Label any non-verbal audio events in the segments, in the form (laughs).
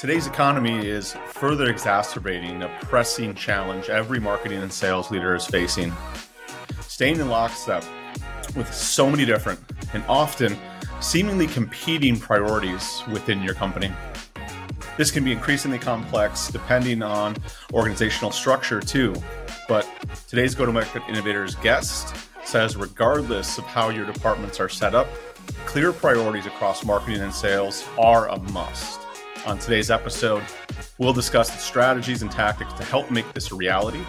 Today's economy is further exacerbating a pressing challenge every marketing and sales leader is facing. Staying in lockstep with so many different and often seemingly competing priorities within your company. This can be increasingly complex depending on organizational structure, too. But today's Go to Market Innovators guest says, regardless of how your departments are set up, clear priorities across marketing and sales are a must. On today's episode, we'll discuss the strategies and tactics to help make this a reality,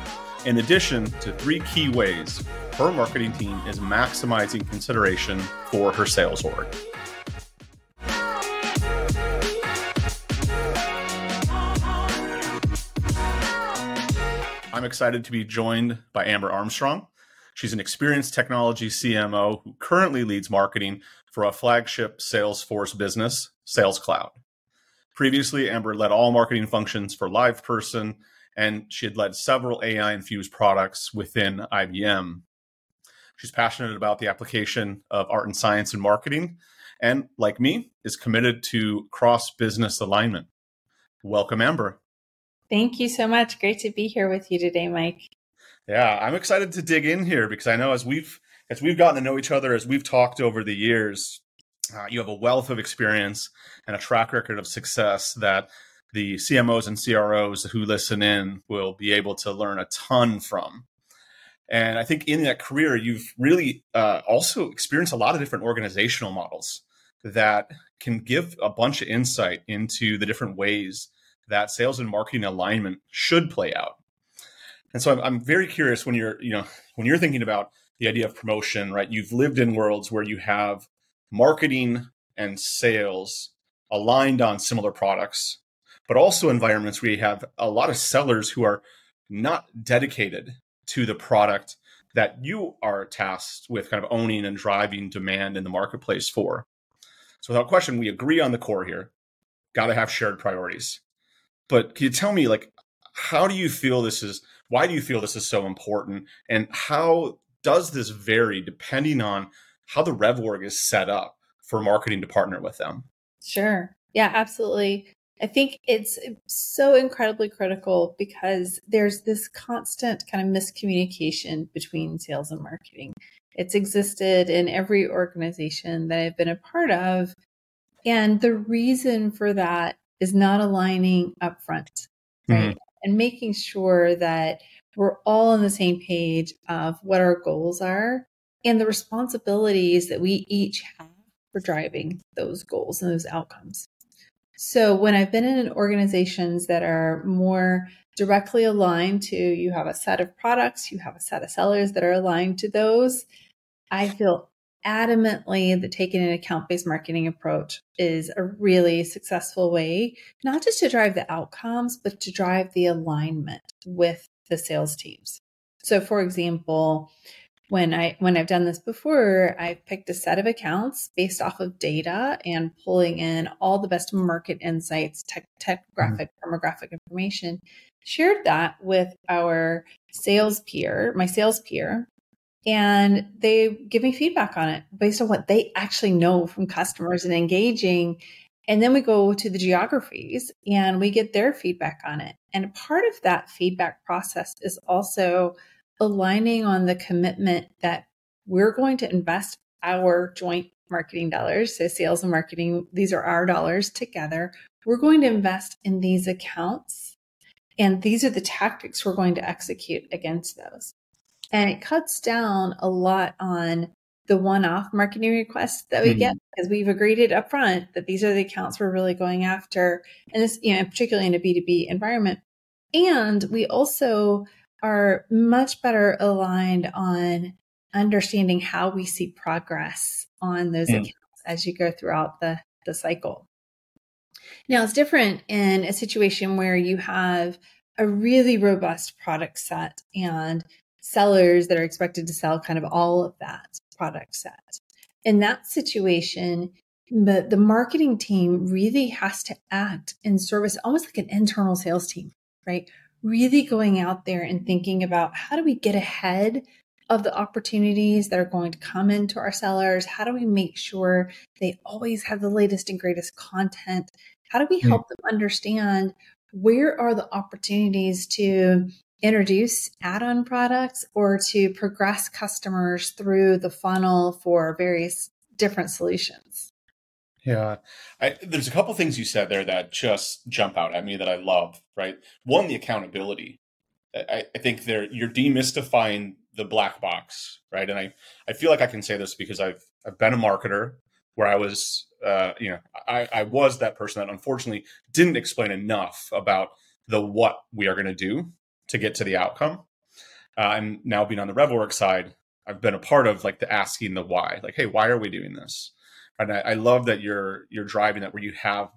in addition to three key ways her marketing team is maximizing consideration for her sales org. I'm excited to be joined by Amber Armstrong. She's an experienced technology CMO who currently leads marketing for a flagship Salesforce business, Sales Cloud. Previously, Amber led all marketing functions for LivePerson, and she had led several AI infused products within IBM. She's passionate about the application of art and science in marketing, and like me, is committed to cross business alignment. Welcome, Amber. Thank you so much. Great to be here with you today, Mike. Yeah, I'm excited to dig in here because I know as we've as we've gotten to know each other, as we've talked over the years, uh, you have a wealth of experience and a track record of success that the CMOs and CROs who listen in will be able to learn a ton from. And I think in that career, you've really uh, also experienced a lot of different organizational models that can give a bunch of insight into the different ways that sales and marketing alignment should play out. And so I'm, I'm very curious when you're, you know, when you're thinking about the idea of promotion, right? You've lived in worlds where you have marketing and sales aligned on similar products, but also environments where you have a lot of sellers who are not dedicated to the product that you are tasked with kind of owning and driving demand in the marketplace for. So without question, we agree on the core here. Got to have shared priorities. But can you tell me, like, how do you feel this is? Why do you feel this is so important? And how does this vary depending on how the RevOrg is set up for marketing to partner with them. Sure. Yeah, absolutely. I think it's so incredibly critical because there's this constant kind of miscommunication between sales and marketing. It's existed in every organization that I've been a part of. And the reason for that is not aligning upfront, right? Mm-hmm. And making sure that we're all on the same page of what our goals are and the responsibilities that we each have for driving those goals and those outcomes. So when I've been in organizations that are more directly aligned to you have a set of products, you have a set of sellers that are aligned to those, I feel adamantly that taking an account based marketing approach is a really successful way, not just to drive the outcomes, but to drive the alignment with the sales teams. So, for example, when I when I've done this before, I've picked a set of accounts based off of data and pulling in all the best market insights, tech, technographic, mm-hmm. firmographic information, shared that with our sales peer, my sales peer, and they give me feedback on it based on what they actually know from customers and engaging. And then we go to the geographies and we get their feedback on it. And part of that feedback process is also aligning on the commitment that we're going to invest our joint marketing dollars, so sales and marketing, these are our dollars together. We're going to invest in these accounts, and these are the tactics we're going to execute against those. And it cuts down a lot on the one off marketing requests that we mm-hmm. get because we've agreed it up front that these are the accounts we're really going after. And this, you know, particularly in a B2B environment. And we also are much better aligned on understanding how we see progress on those mm. accounts as you go throughout the, the cycle. Now, it's different in a situation where you have a really robust product set and sellers that are expected to sell kind of all of that product set. In that situation, the, the marketing team really has to act in service almost like an internal sales team, right? Really going out there and thinking about how do we get ahead of the opportunities that are going to come into our sellers? How do we make sure they always have the latest and greatest content? How do we hmm. help them understand where are the opportunities to introduce add-on products or to progress customers through the funnel for various different solutions? Yeah, I, there's a couple things you said there that just jump out at me that I love. Right, one, the accountability. I, I think there you're demystifying the black box, right? And I, I feel like I can say this because I've I've been a marketer where I was, uh, you know, I, I was that person that unfortunately didn't explain enough about the what we are going to do to get to the outcome. Uh, and now being on the RevOrg side, I've been a part of like the asking the why, like, hey, why are we doing this? And I, I love that you're you're driving that where you have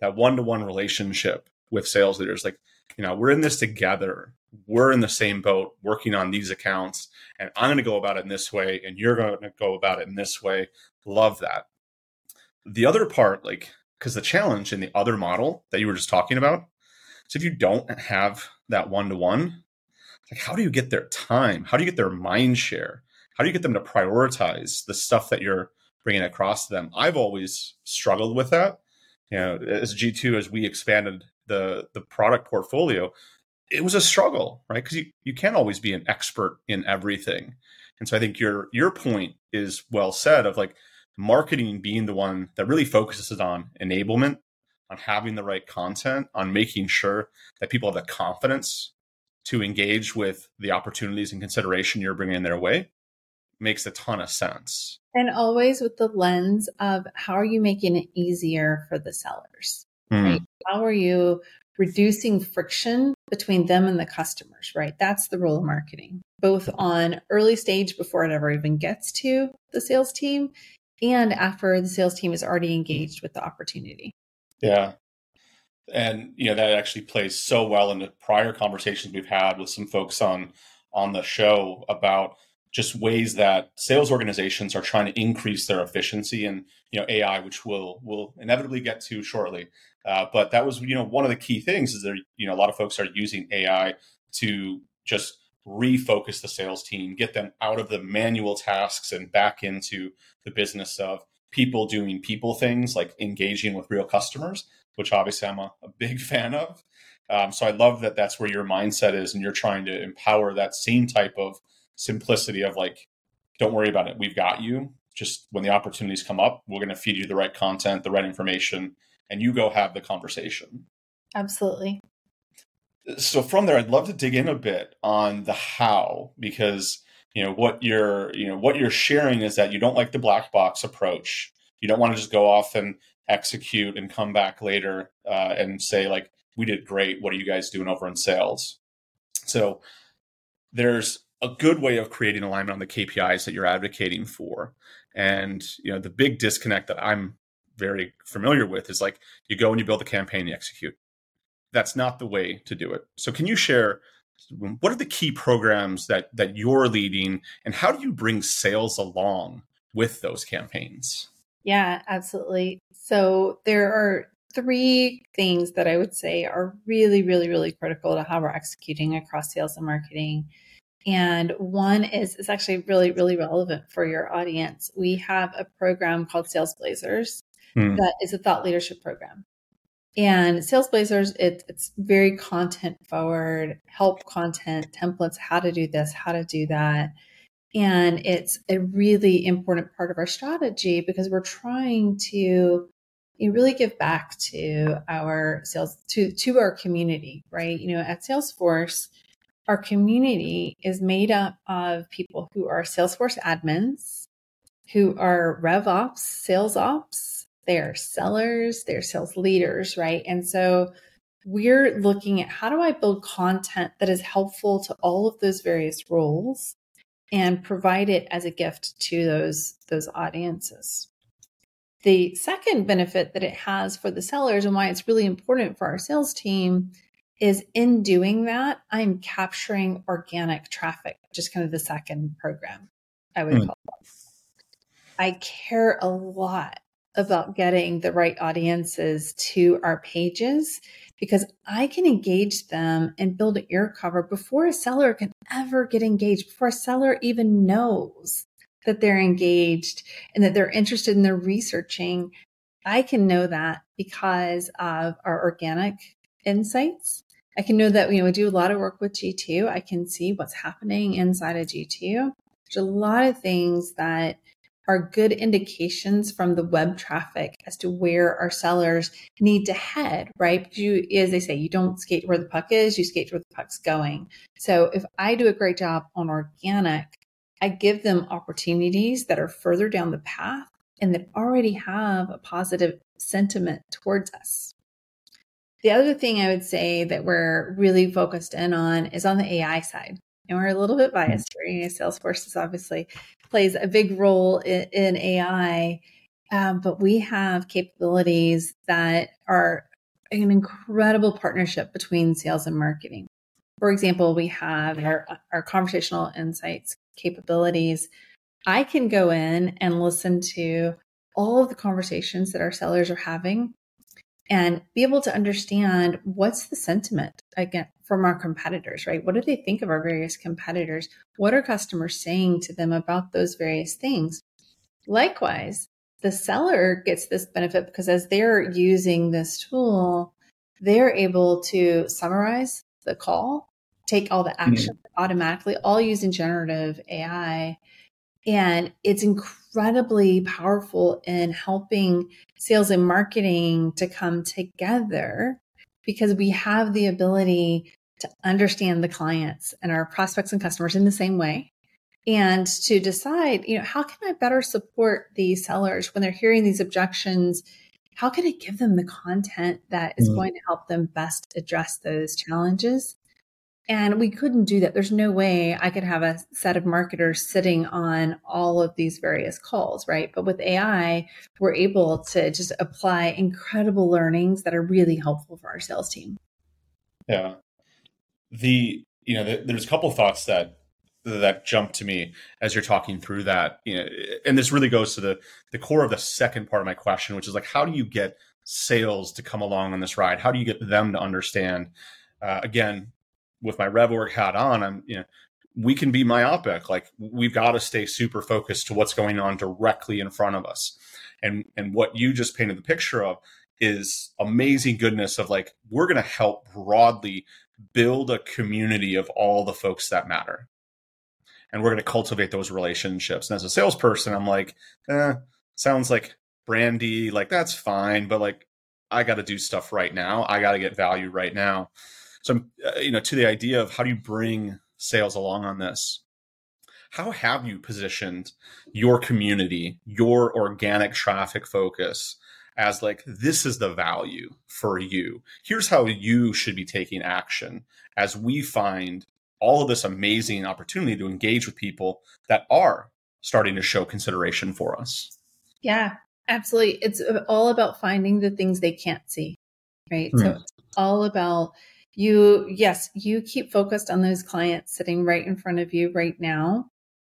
that one to one relationship with sales leaders. Like, you know, we're in this together. We're in the same boat working on these accounts, and I'm going to go about it in this way, and you're going to go about it in this way. Love that. The other part, like, because the challenge in the other model that you were just talking about, so if you don't have that one to one, like, how do you get their time? How do you get their mind share? How do you get them to prioritize the stuff that you're bringing it across to them? I've always struggled with that. You know, as G2, as we expanded the the product portfolio, it was a struggle, right? Because you, you can't always be an expert in everything. And so I think your your point is well said of like marketing being the one that really focuses on enablement, on having the right content, on making sure that people have the confidence to engage with the opportunities and consideration you're bringing their way makes a ton of sense. And always with the lens of how are you making it easier for the sellers? Mm. Right? How are you reducing friction between them and the customers, right? That's the role of marketing, both on early stage before it ever even gets to the sales team and after the sales team is already engaged with the opportunity. Yeah. And you know that actually plays so well into prior conversations we've had with some folks on on the show about just ways that sales organizations are trying to increase their efficiency and you know AI, which we'll we'll inevitably get to shortly. Uh, but that was you know one of the key things is that you know a lot of folks are using AI to just refocus the sales team, get them out of the manual tasks and back into the business of people doing people things like engaging with real customers, which obviously I'm a, a big (laughs) fan of. Um, so I love that that's where your mindset is, and you're trying to empower that same type of simplicity of like, don't worry about it, we've got you. Just when the opportunities come up, we're going to feed you the right content, the right information, and you go have the conversation. Absolutely so from there i'd love to dig in a bit on the how because you know what you're you know what you're sharing is that you don't like the black box approach you don't want to just go off and execute and come back later uh, and say like we did great what are you guys doing over in sales so there's a good way of creating alignment on the kpis that you're advocating for and you know the big disconnect that i'm very familiar with is like you go and you build a campaign you execute that's not the way to do it. So can you share what are the key programs that that you're leading and how do you bring sales along with those campaigns? Yeah, absolutely. So there are three things that I would say are really really really critical to how we're executing across sales and marketing. And one is is actually really really relevant for your audience. We have a program called Sales Blazers hmm. that is a thought leadership program. And Sales Blazers, it, it's very content forward, help content, templates, how to do this, how to do that. And it's a really important part of our strategy because we're trying to you really give back to our sales to to our community, right? You know, at Salesforce, our community is made up of people who are Salesforce admins, who are RevOps, sales ops, they're sellers, they're sales leaders, right? And so we're looking at how do I build content that is helpful to all of those various roles and provide it as a gift to those those audiences. The second benefit that it has for the sellers and why it's really important for our sales team is in doing that, I'm capturing organic traffic, just kind of the second program I would mm. call it. I care a lot about getting the right audiences to our pages because I can engage them and build an ear cover before a seller can ever get engaged, before a seller even knows that they're engaged and that they're interested in their researching. I can know that because of our organic insights. I can know that you know we do a lot of work with G2. I can see what's happening inside of G2. There's a lot of things that are good indications from the web traffic as to where our sellers need to head, right? You, as they say, you don't skate where the puck is, you skate where the puck's going. So if I do a great job on organic, I give them opportunities that are further down the path and that already have a positive sentiment towards us. The other thing I would say that we're really focused in on is on the AI side. And we're a little bit biased here. You know, Salesforce is obviously plays a big role in, in AI, um, but we have capabilities that are an incredible partnership between sales and marketing. For example, we have our, our conversational insights capabilities I can go in and listen to all of the conversations that our sellers are having and be able to understand what's the sentiment again from our competitors, right? What do they think of our various competitors? What are customers saying to them about those various things? Likewise, the seller gets this benefit because as they're using this tool, they're able to summarize the call, take all the action mm-hmm. automatically, all using generative AI and it's incredibly powerful in helping sales and marketing to come together because we have the ability to understand the clients and our prospects and customers in the same way and to decide, you know, how can I better support these sellers when they're hearing these objections? How can I give them the content that is mm-hmm. going to help them best address those challenges? And we couldn't do that. There's no way I could have a set of marketers sitting on all of these various calls, right? But with AI, we're able to just apply incredible learnings that are really helpful for our sales team. Yeah. The, you know, the, there's a couple thoughts that that jump to me as you're talking through that you know and this really goes to the the core of the second part of my question which is like how do you get sales to come along on this ride how do you get them to understand uh, again with my RevOrg hat on, I'm you know we can be myopic. Like we've got to stay super focused to what's going on directly in front of us. And and what you just painted the picture of is amazing goodness of like we're going to help broadly build a community of all the folks that matter. And we're going to cultivate those relationships. And as a salesperson, I'm like, eh, sounds like brandy, like that's fine, but like I got to do stuff right now. I got to get value right now. So, uh, you know, to the idea of how do you bring sales along on this? How have you positioned your community, your organic traffic focus as like, this is the value for you? Here's how you should be taking action as we find all of this amazing opportunity to engage with people that are starting to show consideration for us. Yeah, absolutely. It's all about finding the things they can't see, right? Mm. So it's all about you yes you keep focused on those clients sitting right in front of you right now.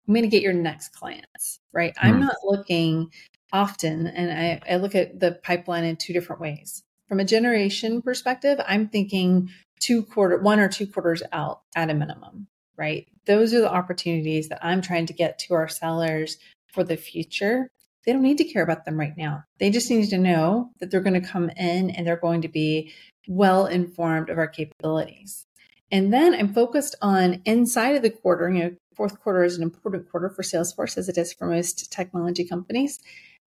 I'm going to get your next clients right? Mm i'm not looking often and I, I look at the pipeline in two different ways. From a generation perspective i'm thinking two quarter one or two quarters out at a minimum right? Those are the opportunities that i'm trying to get to our sellers for the future. They don't need to care about them right now. They just need to know that they're going to come in and they're going to be well informed of our capabilities. And then I'm focused on inside of the quarter, you know, fourth quarter is an important quarter for Salesforce as it is for most technology companies.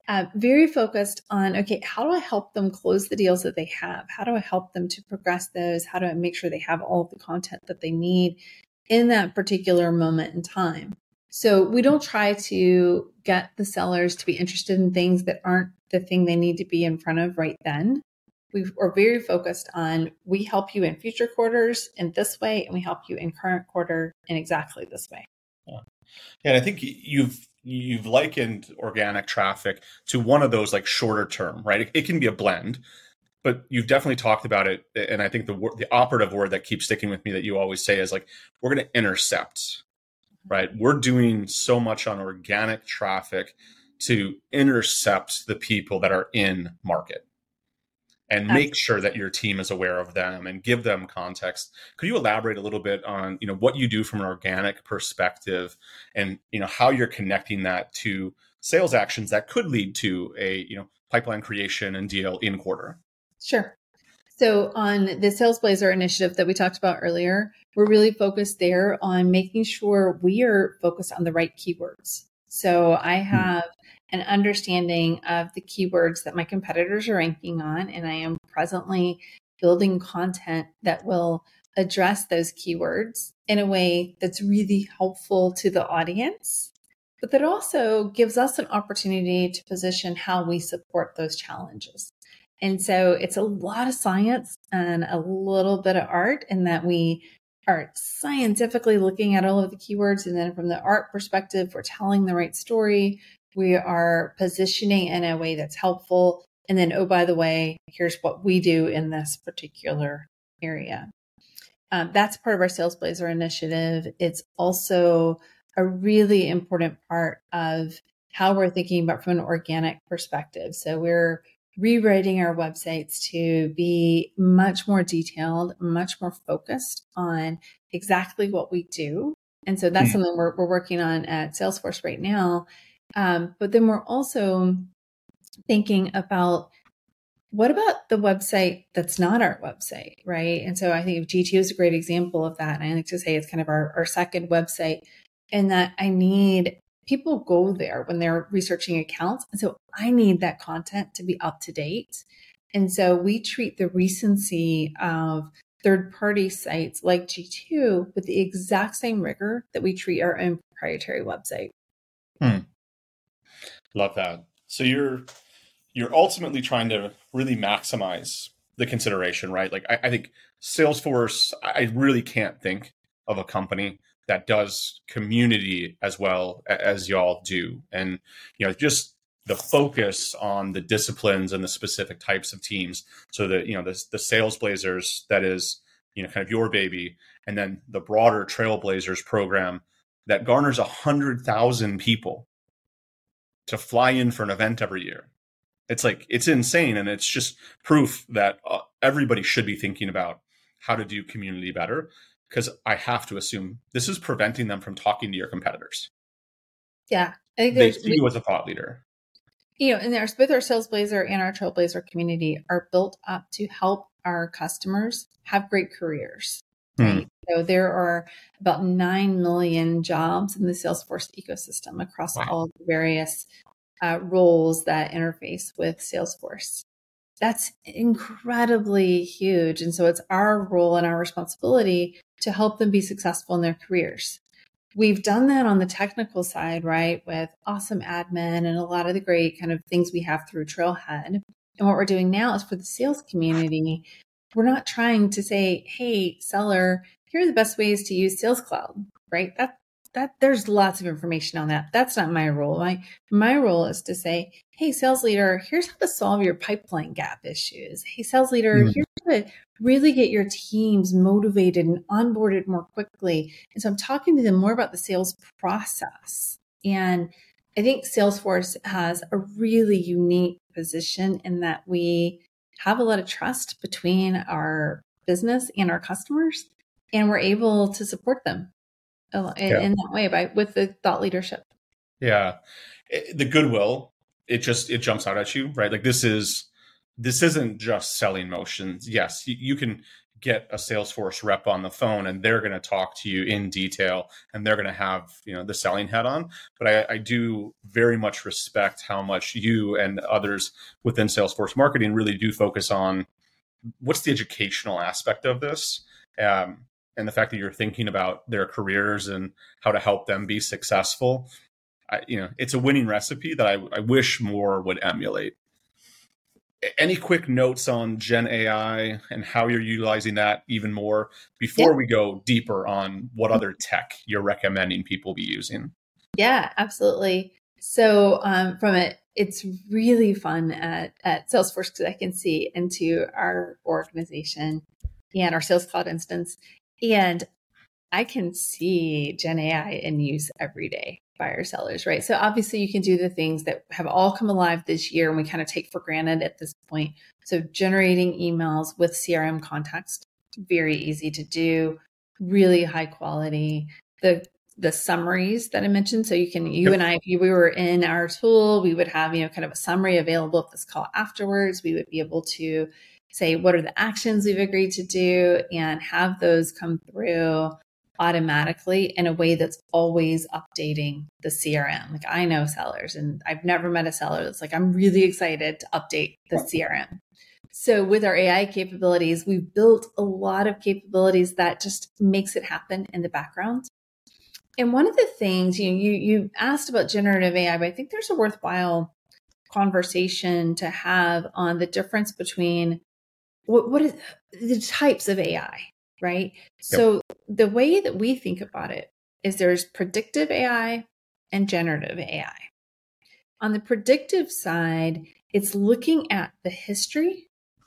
Uh, very focused on okay, how do I help them close the deals that they have? How do I help them to progress those? How do I make sure they have all of the content that they need in that particular moment in time? So we don't try to get the sellers to be interested in things that aren't the thing they need to be in front of right then we are very focused on we help you in future quarters in this way and we help you in current quarter in exactly this way. Yeah, yeah and i think you've you've likened organic traffic to one of those like shorter term right? It, it can be a blend but you've definitely talked about it and i think the the operative word that keeps sticking with me that you always say is like we're going to intercept mm-hmm. right? We're doing so much on organic traffic to intercept the people that are in market and make sure that your team is aware of them and give them context. Could you elaborate a little bit on, you know, what you do from an organic perspective and, you know, how you're connecting that to sales actions that could lead to a you know pipeline creation and deal in quarter. Sure. So on the Sales Blazer initiative that we talked about earlier, we're really focused there on making sure we are focused on the right keywords. So I hmm. An understanding of the keywords that my competitors are ranking on, and I am presently building content that will address those keywords in a way that's really helpful to the audience, but that also gives us an opportunity to position how we support those challenges. And so it's a lot of science and a little bit of art in that we are scientifically looking at all of the keywords. And then from the art perspective, we're telling the right story. We are positioning in a way that's helpful. And then, oh, by the way, here's what we do in this particular area. Um, that's part of our Sales Blazer initiative. It's also a really important part of how we're thinking about from an organic perspective. So we're rewriting our websites to be much more detailed, much more focused on exactly what we do. And so that's mm-hmm. something we're, we're working on at Salesforce right now. Um, but then we're also thinking about what about the website that's not our website, right? And so I think G2 is a great example of that. And I like to say it's kind of our, our second website, and that I need people go there when they're researching accounts. And so I need that content to be up to date. And so we treat the recency of third party sites like G2 with the exact same rigor that we treat our own proprietary website. Hmm. Love that. So you're you're ultimately trying to really maximize the consideration, right? Like I, I think Salesforce, I really can't think of a company that does community as well as y'all do. And, you know, just the focus on the disciplines and the specific types of teams. So that, you know, the, the sales blazers, that is, you know, kind of your baby. And then the broader trailblazers program that garners a hundred thousand people to fly in for an event every year. It's like, it's insane. And it's just proof that uh, everybody should be thinking about how to do community better because I have to assume this is preventing them from talking to your competitors. Yeah, I think they see you as a thought leader. You know, and there's both our Sales Blazer and our Trailblazer community are built up to help our customers have great careers. Hmm. Right? Hmm. So there are about 9 million jobs in the Salesforce ecosystem across wow. all the various uh, roles that interface with Salesforce that's incredibly huge. And so it's our role and our responsibility to help them be successful in their careers. We've done that on the technical side, right? With awesome admin and a lot of the great kind of things we have through Trailhead. And what we're doing now is for the sales community, we're not trying to say, hey, seller, here are the best ways to use Sales Cloud, right? That that there's lots of information on that. That's not my role. My my role is to say, hey, sales leader, here's how to solve your pipeline gap issues. Hey, sales leader, mm-hmm. here's how to really get your teams motivated and onboarded more quickly. And so I'm talking to them more about the sales process. And I think Salesforce has a really unique position in that we have a lot of trust between our business and our customers, and we're able to support them in, yeah. in that way by with the thought leadership. Yeah, the goodwill it just it jumps out at you, right? Like this is this isn't just selling motions. Yes, you, you can get a Salesforce rep on the phone and they're going to talk to you in detail and they're going to have you know the selling head on. But I, I do very much respect how much you and others within Salesforce marketing really do focus on what's the educational aspect of this. Um, and the fact that you're thinking about their careers and how to help them be successful I, you know it's a winning recipe that I, I wish more would emulate. Any quick notes on gen ai and how you're utilizing that even more before yeah. we go deeper on what other tech you're recommending people be using? Yeah absolutely. So um, from it it's really fun at, at salesforce because i can see into our organization and our sales cloud instance and I can see Gen AI in use every day by our sellers, right? So obviously you can do the things that have all come alive this year and we kind of take for granted at this point. So generating emails with CRM context, very easy to do, really high quality. The the summaries that I mentioned. So you can, you yep. and I, if you, we were in our tool, we would have, you know, kind of a summary available of this call afterwards. We would be able to say, what are the actions we've agreed to do and have those come through automatically in a way that's always updating the CRM. Like I know sellers and I've never met a seller that's like, I'm really excited to update the CRM. So with our AI capabilities, we've built a lot of capabilities that just makes it happen in the background. And one of the things you know, you you asked about generative AI, but I think there's a worthwhile conversation to have on the difference between what what is the types of AI, right? Yep. So the way that we think about it is there's predictive AI and generative AI. On the predictive side, it's looking at the history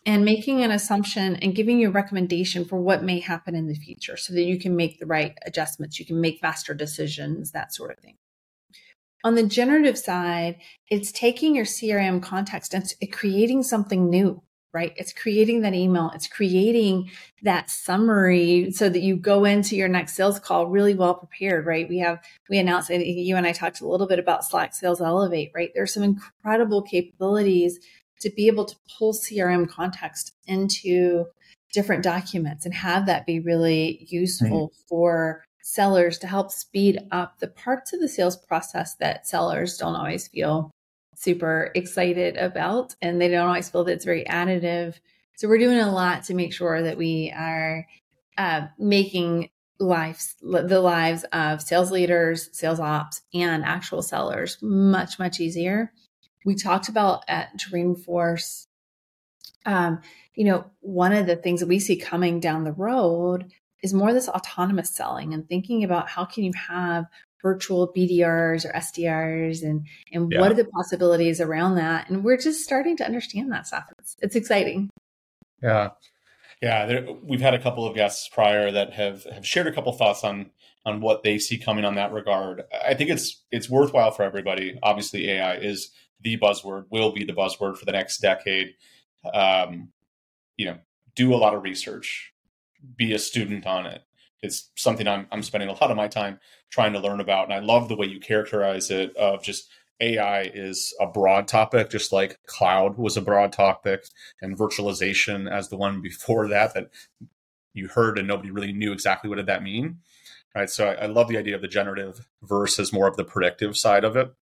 and making an assumption and giving you a recommendation for what may happen in the future so that you can make the right adjustments, you can make faster decisions, that sort of thing. On the generative side, it's taking your CRM context and creating something new, right? It's creating that email, it's creating that summary so that you go into your next sales call really well prepared, right? We have, we announced, you and I talked a little bit about Slack Sales Elevate, right? There's some incredible capabilities to be able to pull CRM context into different documents and have that be really useful right. for sellers to help speed up the parts of the sales process that sellers don't always feel super excited about and they don't always feel that it's very additive. So we're doing a lot to make sure that we are uh, making lives the lives of sales leaders, sales ops, and actual sellers much much easier we talked about at Dreamforce, um, you know, one of the things that we see coming down the road is more this autonomous selling and thinking about how can you have virtual BDRs or SDRs and and yeah. what are the possibilities around that? And we're just starting to understand that stuff. It's, it's exciting. Yeah, yeah. There, we've had a couple of guests prior that have have shared a couple thoughts on on what they see coming on that regard. I think it's it's worthwhile for everybody. Obviously, AI is the buzzword, will be the buzzword for the next decade. Um, you know, do a lot of research, be a student on it. It's something I'm, I'm spending a lot of my time trying to learn about. And I love the way you characterize it of just AI is a broad topic, just like cloud was a broad topic and virtualization as the one (laughs) before that, that you heard and nobody really knew exactly what did that mean. Right. So I, I love the idea of the generative versus more of the predictive side of it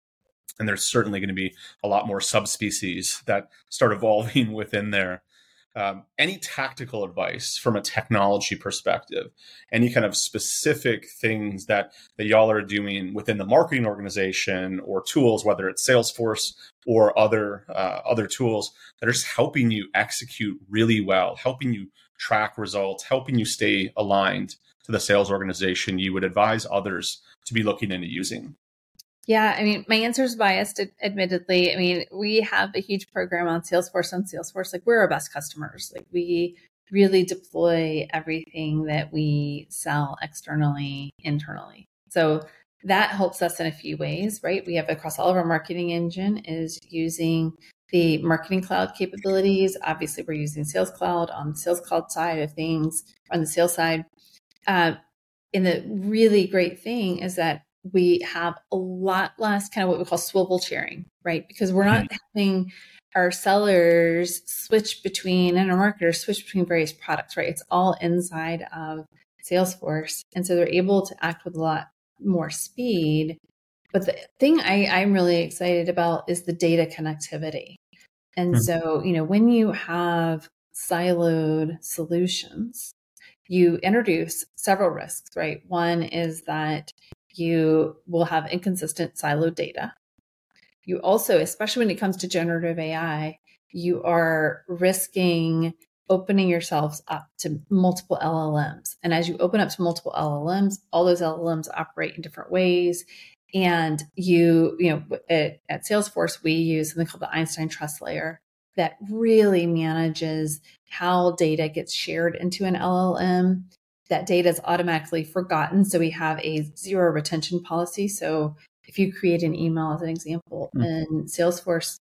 and there's certainly going to be a lot more subspecies that start evolving (laughs) within there. Um, any tactical advice from a technology perspective, any kind of specific things that that y'all are doing within the marketing organization or tools, whether it's Salesforce or other uh, other tools that are just helping you execute really well, helping you track results, helping you stay aligned to the sales organization you would advise others to be looking into using. Yeah, I mean, my answer is biased, admittedly. I mean, we have a huge program on Salesforce on Salesforce. Like, we're our best customers. Like, we really deploy everything that we sell externally, internally. So that helps us in a few ways, right? We have across all of our marketing engine is using the marketing cloud capabilities. Obviously, we're using Sales Cloud on the Sales Cloud side of things, on the sales side. Uh, and the really great thing is that we have a lot less kind of what we call swivel chairing, right? Because we're not mm-hmm. having our sellers switch between and our marketers switch between various products, right? It's all inside of Salesforce. And so they're able to act with a lot more speed. But the thing I, I'm really excited about is the data connectivity. And mm-hmm. so, you know, when you have siloed solutions, you introduce several risks, right? One is that you will have inconsistent siloed data. You also, especially when it comes to generative AI, you are risking opening yourselves up to multiple LLMs. And as you open up to multiple LLMs, all those LLMs operate in different ways. And you, you know, at, at Salesforce, we use something called the Einstein Trust Layer that really manages how data gets shared into an LLM that data is automatically forgotten. So we have a zero retention policy. So if you create an email, as an example, mm. in Salesforce,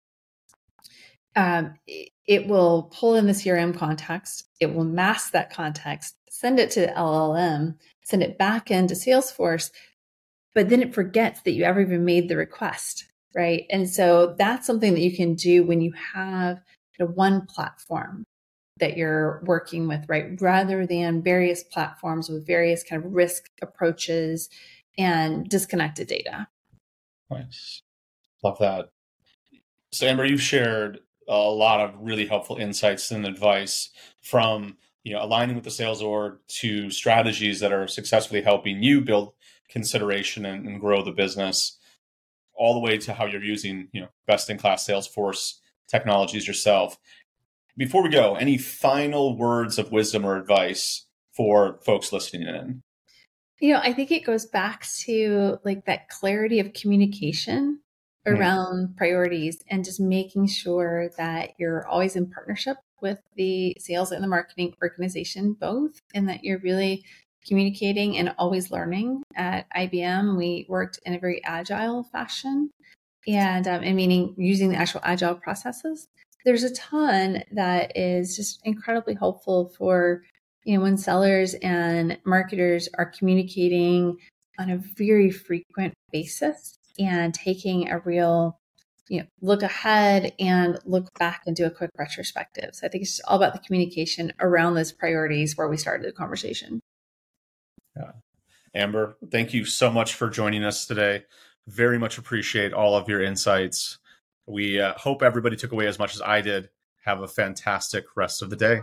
um, it will pull in the CRM context, it will mask that context, send it to LLM, send it back into Salesforce. but then it forgets that you ever even made the request, right? And so that's something that you can do when you have one platform that you're working with, right? Rather than various platforms with various kind of risk approaches and disconnected data. Nice. Love that. So, Amber, you've shared a lot of really helpful insights and advice from you know aligning with the sales org to strategies that are successfully helping you build consideration and, and grow the business all the way to how you're using you know best in class salesforce technologies yourself before we go any final words of wisdom or advice for folks listening in you know i think it goes back to like that clarity of communication mm-hmm. around mm-hmm. priorities and just making sure that you're always in partnership with the sales and the marketing organization both and that you're really communicating and always learning. At IBM, we worked in a very agile fashion, and um, and meaning using the actual agile processes. There's a ton that is just incredibly helpful for you know when sellers and marketers are communicating on a very frequent basis and taking a real you know look ahead and look back and do a quick retrospective so i think it's all about the communication around those priorities where we started the conversation yeah. Amber, thank you so much for joining us today. Very much appreciate all of your insights. We uh, hope everybody took away as much as I did. Have a fantastic rest of the day.